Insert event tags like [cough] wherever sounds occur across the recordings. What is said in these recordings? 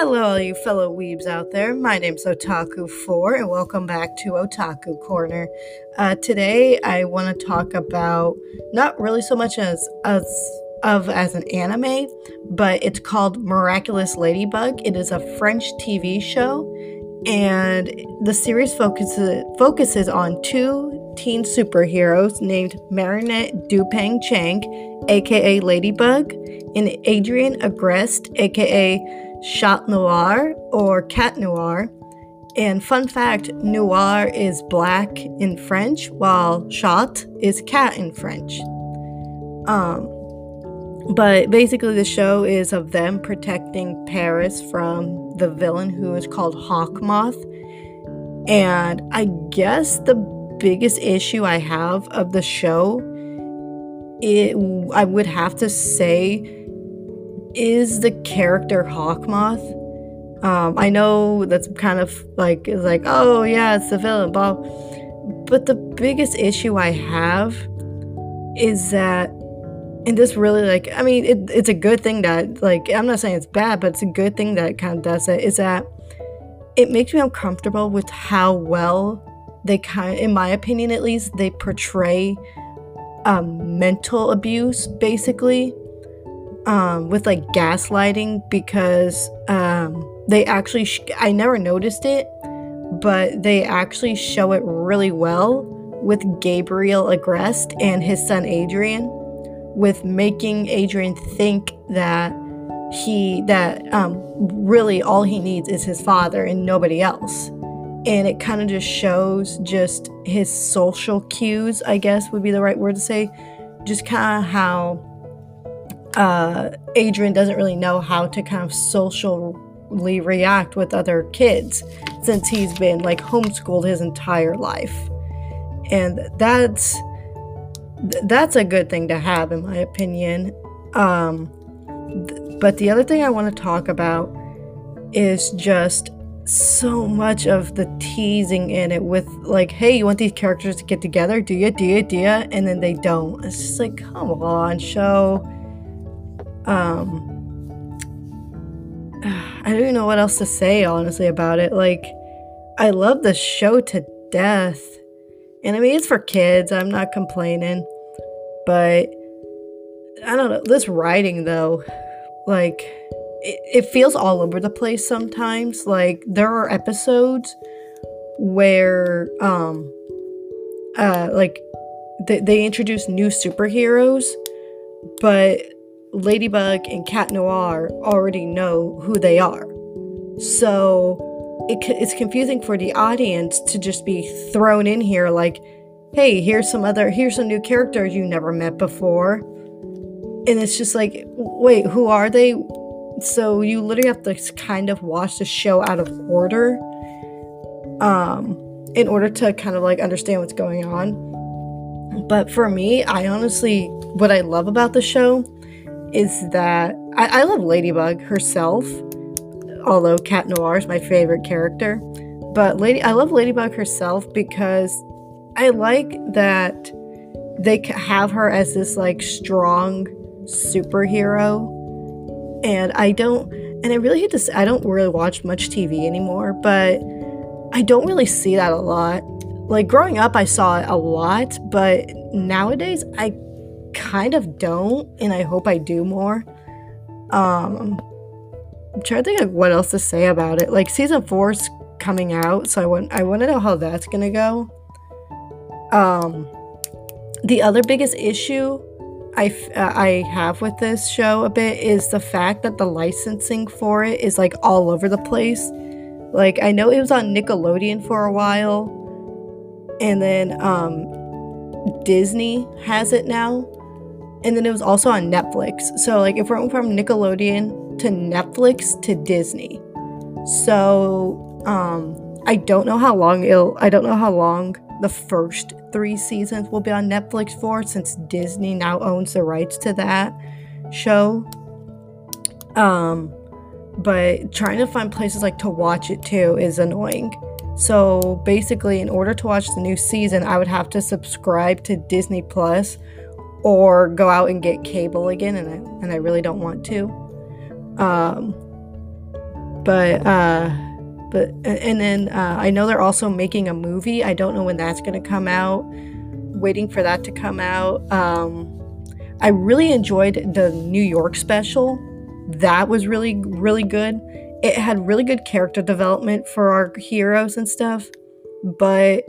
Hello, all you fellow weebs out there. My name's Otaku4, and welcome back to Otaku Corner. Uh, today, I want to talk about not really so much as as of as an anime, but it's called Miraculous Ladybug. It is a French TV show, and the series focuses focuses on two teen superheroes named Marinette Dupain Cheng, aka Ladybug, and Adrien Agreste, aka Chat Noir or Cat Noir. And fun fact Noir is black in French, while Chat is cat in French. Um, but basically, the show is of them protecting Paris from the villain who is called Hawkmoth. And I guess the biggest issue I have of the show, it I would have to say is the character Hawkmoth. Um, I know that's kind of like it's like oh yeah it's the villain, but but the biggest issue I have is that and this really like I mean it, it's a good thing that like I'm not saying it's bad, but it's a good thing that it kind of does it is that it makes me uncomfortable with how well they kind in my opinion at least they portray um, mental abuse basically um, with like gaslighting because um, they actually, sh- I never noticed it, but they actually show it really well with Gabriel Agreste and his son Adrien, with making Adrien think that he, that um, really all he needs is his father and nobody else. And it kind of just shows just his social cues, I guess would be the right word to say. Just kind of how uh, Adrien doesn't really know how to kind of socially react with other kids since he's been like homeschooled his entire life. And that's that's a good thing to have in my opinion. Um, th- but the other thing I want to talk about is just so much of the teasing in it with like, hey, you want these characters to get together? Do you? Do you? Do you? And then they don't. It's just like, come on, show um, [sighs] I don't even know what else to say, honestly, about it. Like, I love the show to death. And I mean, it's for kids. I'm not complaining. But I don't know. This writing, though, like, it, it feels all over the place sometimes. Like, there are episodes where, um, uh, like, they, they introduce new superheroes, but Ladybug and Cat Noir already know who they are. So it, it's confusing for the audience to just be thrown in here like, hey, here's some other, here's some new characters you never met before. And it's just like, wait, who are they? So you literally have to kind of watch the show out of order um, in order to kind of like understand what's going on. But for me, I honestly, what I love about the show is that I, I love Ladybug herself, although Cat Noir is my favorite character. But Lady, I love Ladybug herself because I like that they have her as this like strong superhero, and I don't, and I really hate to say, I don't really watch much TV anymore, but I don't really see that a lot. Like growing up, I saw it a lot, but nowadays I kind of don't, and I hope I do more. Um, I'm trying to think of what else to say about it. Like season four's coming out, so I want I want to know how that's gonna go. Um, the other biggest issue I uh, I have with this show a bit is the fact that the licensing for it is like all over the place. Like I know it was on Nickelodeon for a while, and then um, Disney has it now and then it was also on Netflix. So like if we're going from Nickelodeon to Netflix to Disney. So um I don't know how long it'll I don't know how long the first 3 seasons will be on Netflix for since Disney now owns the rights to that show. Um but trying to find places like to watch it too is annoying. So basically in order to watch the new season, I would have to subscribe to Disney Plus or go out and get cable again, and I, and I really don't want to. Um, but uh but and then uh, I know they're also making a movie. I don't know when that's going to come out. Waiting for that to come out. Um, I really enjoyed the New York special. That was really really good. It had really good character development for our heroes and stuff, but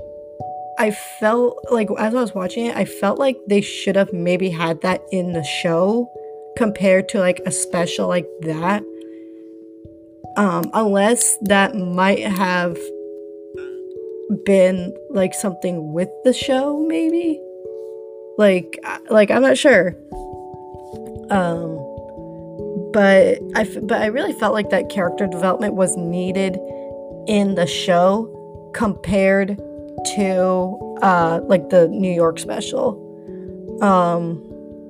I felt like as I was watching it, I felt like they should have maybe had that in the show compared to like a special like that. Um, unless that might have been like something with the show maybe. Like like i'm not sure. Um but i but i really felt like that character development was needed in the show compared to uh like the new york special. Um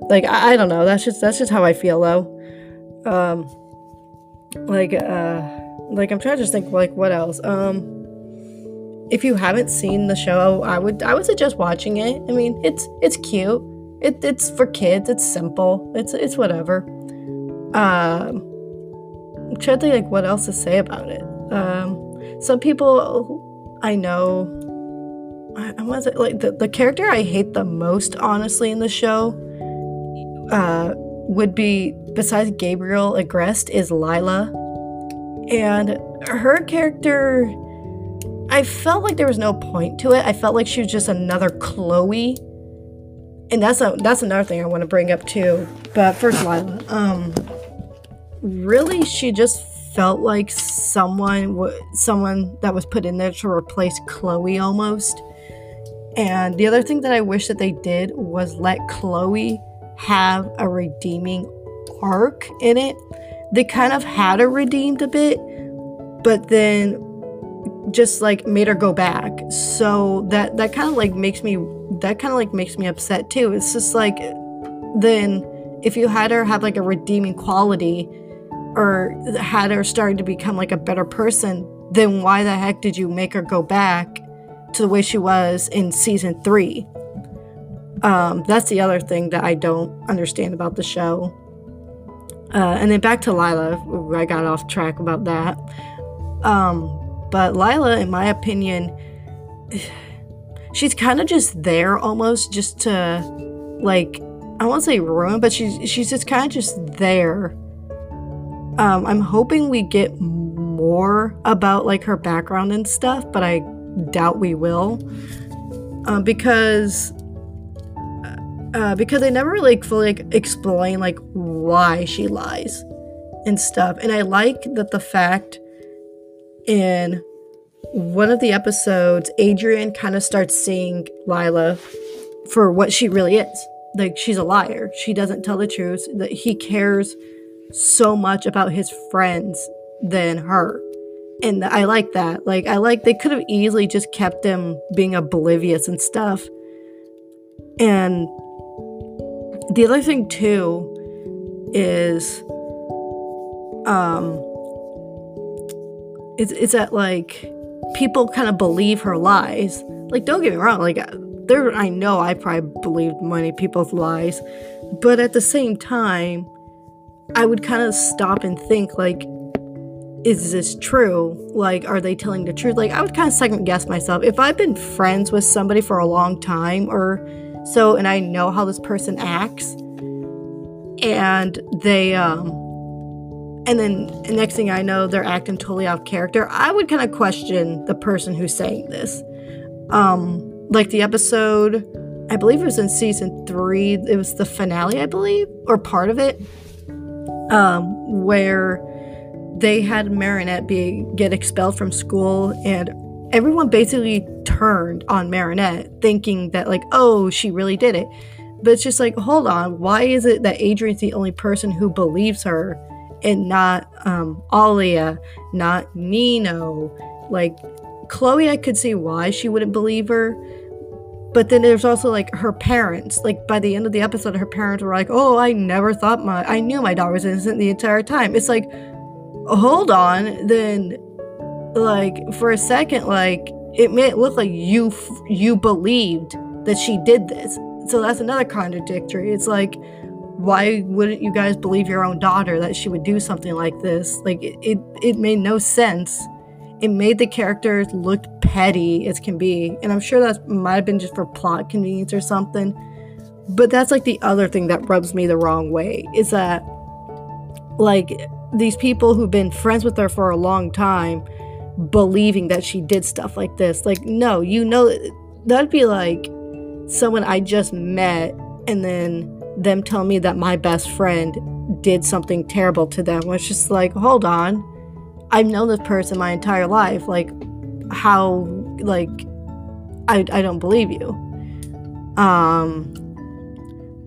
like i, I don't know. That's just that's just how i feel though. Um like uh like i'm trying to just think like what else? Um if you haven't seen the show i would i would suggest watching it. I mean it's it's cute. It, it's for kids. It's simple. It's it's whatever. Um i'm trying to think like what else to say about it. Um some people i know i, I to like the, the character i hate the most honestly in the show uh would be besides Gabriel Agreste is Lila. And her character I felt like there was no point to it. I felt like she was just another Chloe. And that's a that's another thing I want to bring up too. But first Lila. Um really she just felt like someone w- someone that was put in there to replace Chloe almost. And the other thing that I wish that they did was let Chloe have a redeeming arc in it. They kind of had her redeemed a bit, but then just like made her go back. So that that kind of like makes me that kind of like makes me upset too. It's just like then if you had her have like a redeeming quality or had her starting to become like a better person, then why the heck did you make her go back to the way she was in season 3? Um, that's the other thing that I don't understand about the show. Uh, and then back to Lila, I got off track about that. Um, but Lila, in my opinion, [sighs] she's kind of just there almost just to, like, I won't say ruin, but she's she's just kind of just there. Um, I'm hoping we get more about like her background and stuff, but I doubt we will, um, because uh, because they never really fully like, explain like why she lies and stuff. And I like that the fact in one of the episodes, Adrien kind of starts seeing Lila for what she really is. Like she's a liar. She doesn't tell the truth. That he cares so much about his friends than her. And I like that. Like I like they could have easily just kept him being oblivious and stuff. And the other thing too is um it's, it's that like people kind of believe her lies like don't get me wrong like there i know i probably believed many people's lies but at the same time i would kind of stop and think like is this true like are they telling the truth like i would kind of second guess myself if i've been friends with somebody for a long time or so and i know how this person acts and they um and then the next thing I know, they're acting totally off character. I would kind of question the person who's saying this. Um, like the episode, I believe it was in season three. It was the finale, I believe, or part of it, um, where they had Marinette be get expelled from school, and everyone basically turned on Marinette, thinking that like, oh, she really did it. But it's just like, hold on, why is it that Adrien's the only person who believes her and not um, Alya, not Nino? Like, Chloe, I could see why she wouldn't believe her. But then there's also like her parents. Like by the end of the episode, her parents were like, "Oh, I never thought my, I knew my daughter was innocent the entire time." It's like, hold on, then, like for a second, like it may look like you you believed that she did this so that's another contradictory. It's like, why wouldn't you guys believe your own daughter that she would do something like this? Like it, it, it made no sense. It made the characters look petty as can be, and I'm sure that might have been just for plot convenience or something. But that's like the other thing that rubs me the wrong way is that like these people who've been friends with her for a long time believing that she did stuff like this. Like, no, you know, that'd be like someone I just met and then them tell me that my best friend did something terrible to them was just like, hold on. I've known this person my entire life. Like, how, like, I, I don't believe you. Um,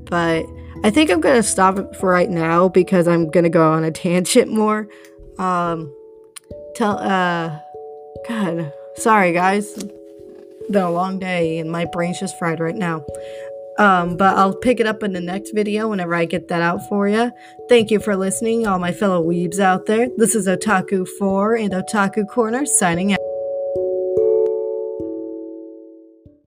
but I think I'm gonna stop it for right now because I'm gonna go on a tangent more. Um, tell, uh, God, sorry guys. Been a long day and my brain's just fried right now. Um, but I'll pick it up in the next video whenever I get that out for you. Thank you for listening, all my fellow weebs out there. This is Otaku4 and Otaku Corner signing out.